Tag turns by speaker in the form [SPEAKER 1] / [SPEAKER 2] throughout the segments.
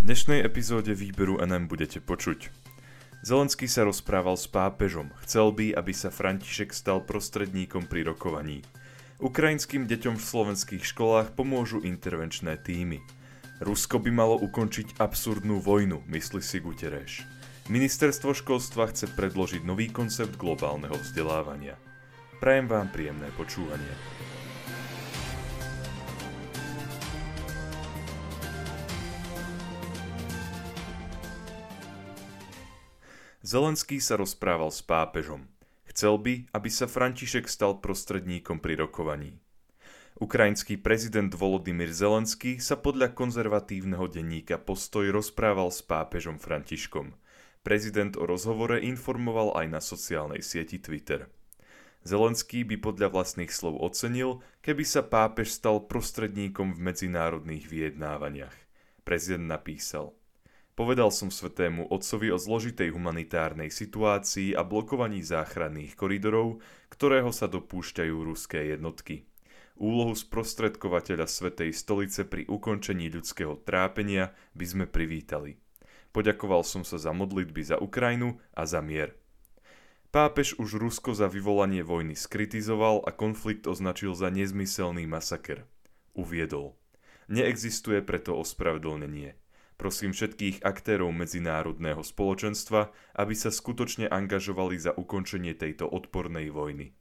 [SPEAKER 1] Dnešnej epizóde výberu NM budete počuť. Zelenský sa rozprával s pápežom. Chcel by, aby sa František stal prostredníkom pri rokovaní. Ukrajinským deťom v slovenských školách pomôžu intervenčné týmy. Rusko by malo ukončiť absurdnú vojnu, myslí si Guterres. Ministerstvo školstva chce predložiť nový koncept globálneho vzdelávania. Prajem vám príjemné počúvanie. Zelenský sa rozprával s pápežom. Chcel by, aby sa František stal prostredníkom pri rokovaní. Ukrajinský prezident Volodymyr Zelenský sa podľa konzervatívneho denníka Postoj rozprával s pápežom Františkom. Prezident o rozhovore informoval aj na sociálnej sieti Twitter. Zelenský by podľa vlastných slov ocenil, keby sa pápež stal prostredníkom v medzinárodných vyjednávaniach. Prezident napísal – Povedal som svetému otcovi o zložitej humanitárnej situácii a blokovaní záchranných koridorov, ktorého sa dopúšťajú ruské jednotky. Úlohu sprostredkovateľa Svetej stolice pri ukončení ľudského trápenia by sme privítali. Poďakoval som sa za modlitby za Ukrajinu a za mier. Pápež už Rusko za vyvolanie vojny skritizoval a konflikt označil za nezmyselný masaker. Uviedol. Neexistuje preto ospravedlnenie. Prosím všetkých aktérov medzinárodného spoločenstva, aby sa skutočne angažovali za ukončenie tejto odpornej vojny.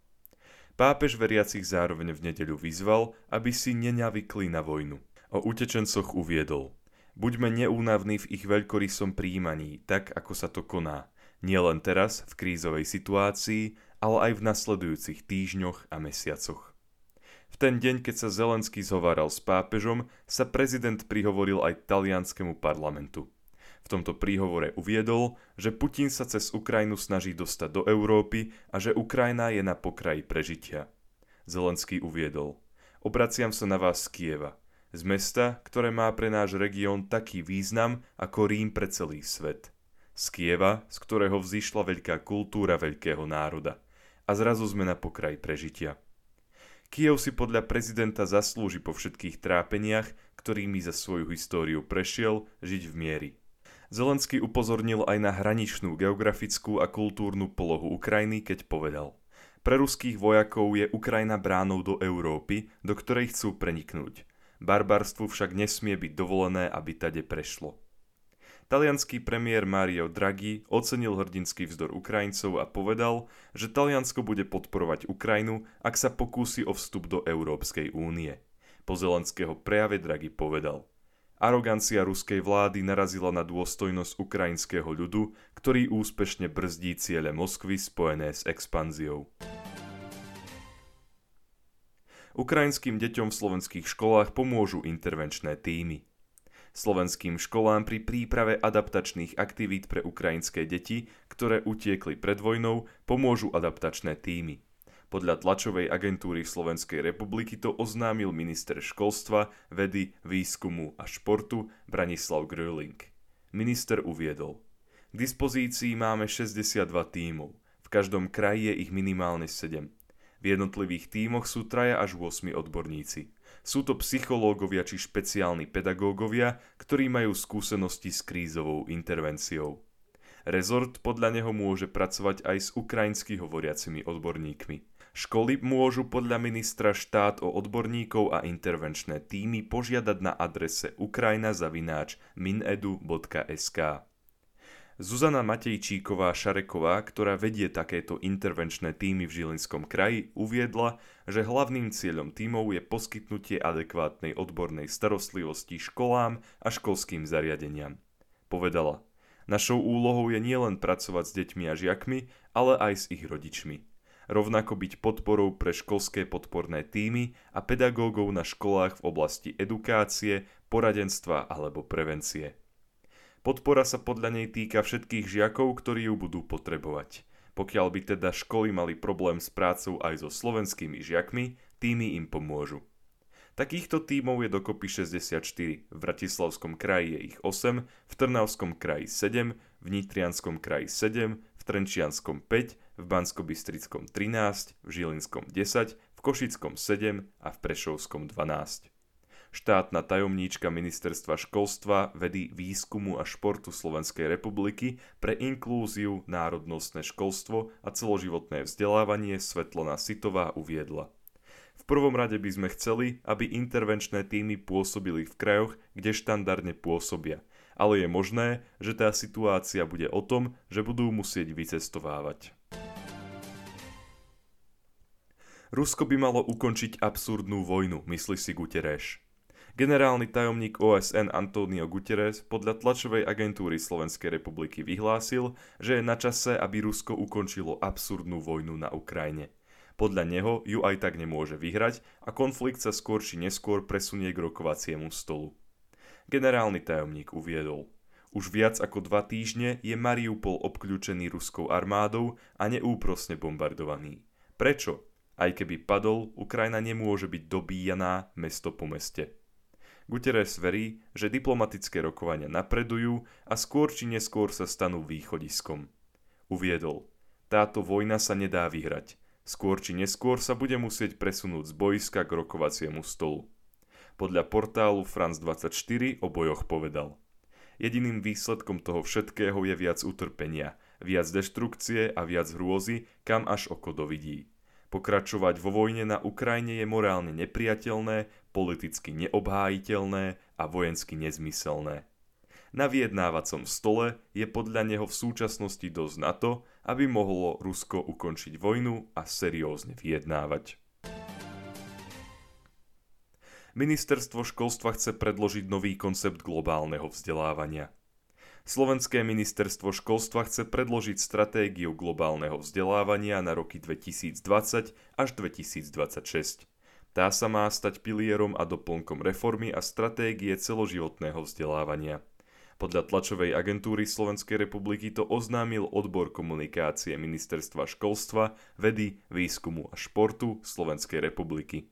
[SPEAKER 1] Pápež veriacich zároveň v nedeľu vyzval, aby si nenavykli na vojnu. O utečencoch uviedol. Buďme neúnavní v ich veľkorysom príjmaní, tak ako sa to koná. Nielen teraz, v krízovej situácii, ale aj v nasledujúcich týždňoch a mesiacoch. V ten deň, keď sa Zelenský zhováral s pápežom, sa prezident prihovoril aj talianskému parlamentu. V tomto príhovore uviedol, že Putin sa cez Ukrajinu snaží dostať do Európy a že Ukrajina je na pokraji prežitia. Zelenský uviedol, obraciam sa na vás z Kieva, z mesta, ktoré má pre náš región taký význam ako Rím pre celý svet. Z Kieva, z ktorého vzýšla veľká kultúra veľkého národa. A zrazu sme na pokraji prežitia. Kiev si podľa prezidenta zaslúži po všetkých trápeniach, ktorými za svoju históriu prešiel, žiť v miery. Zelenský upozornil aj na hraničnú geografickú a kultúrnu polohu Ukrajiny, keď povedal Pre ruských vojakov je Ukrajina bránou do Európy, do ktorej chcú preniknúť. Barbarstvu však nesmie byť dovolené, aby tade prešlo. Talianský premiér Mario Draghi ocenil hrdinský vzdor Ukrajincov a povedal, že Taliansko bude podporovať Ukrajinu, ak sa pokúsi o vstup do Európskej únie. Po zelenského prejave Draghi povedal Arogancia ruskej vlády narazila na dôstojnosť ukrajinského ľudu, ktorý úspešne brzdí ciele Moskvy spojené s expanziou. Ukrajinským deťom v slovenských školách pomôžu intervenčné týmy slovenským školám pri príprave adaptačných aktivít pre ukrajinské deti, ktoré utiekli pred vojnou, pomôžu adaptačné týmy. Podľa tlačovej agentúry Slovenskej republiky to oznámil minister školstva, vedy, výskumu a športu Branislav Gröling. Minister uviedol. K dispozícii máme 62 tímov. V každom kraji je ich minimálne 7. V jednotlivých tímoch sú traja až 8 odborníci. Sú to psychológovia či špeciálni pedagógovia, ktorí majú skúsenosti s krízovou intervenciou. Rezort podľa neho môže pracovať aj s ukrajinsky hovoriacimi odborníkmi. Školy môžu podľa ministra štát o odborníkov a intervenčné týmy požiadať na adrese ukrajina.minedu.sk. Zuzana Matejčíková Šareková, ktorá vedie takéto intervenčné týmy v Žilinskom kraji, uviedla, že hlavným cieľom týmov je poskytnutie adekvátnej odbornej starostlivosti školám a školským zariadeniam. Povedala, našou úlohou je nielen pracovať s deťmi a žiakmi, ale aj s ich rodičmi. Rovnako byť podporou pre školské podporné týmy a pedagógov na školách v oblasti edukácie, poradenstva alebo prevencie. Podpora sa podľa nej týka všetkých žiakov, ktorí ju budú potrebovať. Pokiaľ by teda školy mali problém s prácou aj so slovenskými žiakmi, týmy im pomôžu. Takýchto tímov je dokopy 64, v Bratislavskom kraji je ich 8, v Trnavskom kraji 7, v Nitrianskom kraji 7, v Trenčianskom 5, v Banskobystrickom 13, v Žilinskom 10, v Košickom 7 a v Prešovskom 12. štátna tajomníčka Ministerstva školstva, vedy, výskumu a športu Slovenskej republiky pre inklúziu, národnostné školstvo a celoživotné vzdelávanie Svetlana Sitová uviedla. V prvom rade by sme chceli, aby intervenčné týmy pôsobili v krajoch, kde štandardne pôsobia, ale je možné, že tá situácia bude o tom, že budú musieť vycestovávať. Rusko by malo ukončiť absurdnú vojnu, myslí si Guterres. Generálny tajomník OSN Antonio Guterres podľa tlačovej agentúry Slovenskej republiky vyhlásil, že je na čase, aby Rusko ukončilo absurdnú vojnu na Ukrajine. Podľa neho ju aj tak nemôže vyhrať a konflikt sa skôr či neskôr presunie k rokovaciemu stolu. Generálny tajomník uviedol. Už viac ako dva týždne je Mariupol obklúčený ruskou armádou a neúprosne bombardovaný. Prečo? Aj keby padol, Ukrajina nemôže byť dobíjaná mesto po meste. Guterres verí, že diplomatické rokovania napredujú a skôr či neskôr sa stanú východiskom. Uviedol, táto vojna sa nedá vyhrať. Skôr či neskôr sa bude musieť presunúť z boiska k rokovaciemu stolu. Podľa portálu France 24 o bojoch povedal. Jediným výsledkom toho všetkého je viac utrpenia, viac deštrukcie a viac hrôzy, kam až oko dovidí. Pokračovať vo vojne na Ukrajine je morálne nepriateľné, politicky neobhájiteľné a vojensky nezmyselné. Na vyjednávacom stole je podľa neho v súčasnosti dosť na to, aby mohlo Rusko ukončiť vojnu a seriózne vyjednávať. Ministerstvo školstva chce predložiť nový koncept globálneho vzdelávania. Slovenské ministerstvo školstva chce predložiť stratégiu globálneho vzdelávania na roky 2020 až 2026. Tá sa má stať pilierom a doplnkom reformy a stratégie celoživotného vzdelávania. Podľa tlačovej agentúry Slovenskej republiky to oznámil odbor komunikácie Ministerstva školstva, vedy, výskumu a športu Slovenskej republiky.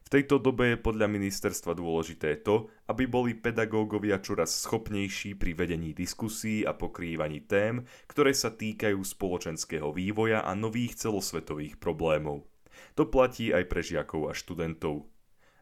[SPEAKER 1] V tejto dobe je podľa ministerstva dôležité to, aby boli pedagógovia čoraz schopnejší pri vedení diskusí a pokrývaní tém, ktoré sa týkajú spoločenského vývoja a nových celosvetových problémov. To platí aj pre žiakov a študentov.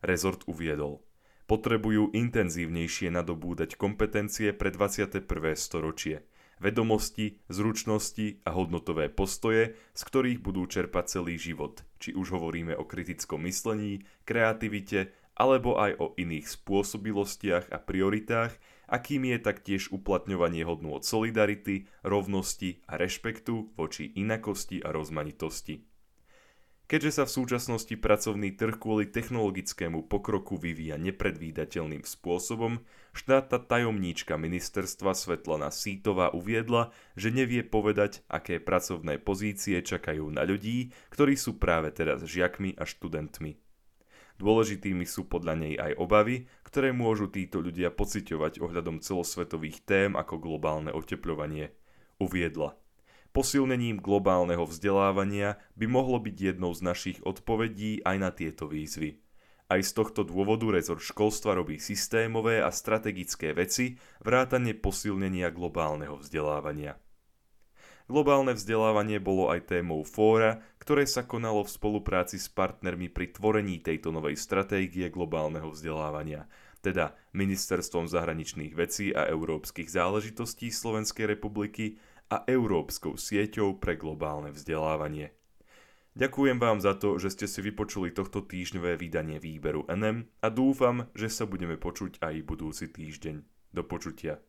[SPEAKER 1] Rezort uviedol. Potrebujú intenzívnejšie nadobúdať kompetencie pre 21. storočie – vedomosti, zručnosti a hodnotové postoje, z ktorých budú čerpať celý život, či už hovoríme o kritickom myslení, kreativite alebo aj o iných spôsobilostiach a prioritách, akým je taktiež uplatňovanie hodnôt solidarity, rovnosti a rešpektu voči inakosti a rozmanitosti. Keďže sa v súčasnosti pracovný trh kvôli technologickému pokroku vyvíja nepredvídateľným spôsobom, štátna tajomníčka ministerstva Svetlana Sítová uviedla, že nevie povedať, aké pracovné pozície čakajú na ľudí, ktorí sú práve teraz žiakmi a študentmi. Dôležitými sú podľa nej aj obavy, ktoré môžu títo ľudia pociťovať ohľadom celosvetových tém ako globálne oteplovanie. Uviedla – Posilnením globálneho vzdelávania by mohlo byť jednou z našich odpovedí aj na tieto výzvy. Aj z tohto dôvodu rezort školstva robí systémové a strategické veci vrátane posilnenia globálneho vzdelávania. Globálne vzdelávanie bolo aj témou fóra, ktoré sa konalo v spolupráci s partnermi pri tvorení tejto novej stratégie globálneho vzdelávania, teda Ministerstvom zahraničných vecí a európskych záležitostí Slovenskej republiky a Európskou sieťou pre globálne vzdelávanie. Ďakujem vám za to, že ste si vypočuli tohto týždňové vydanie výberu NM a dúfam, že sa budeme počuť aj budúci týždeň. Do počutia.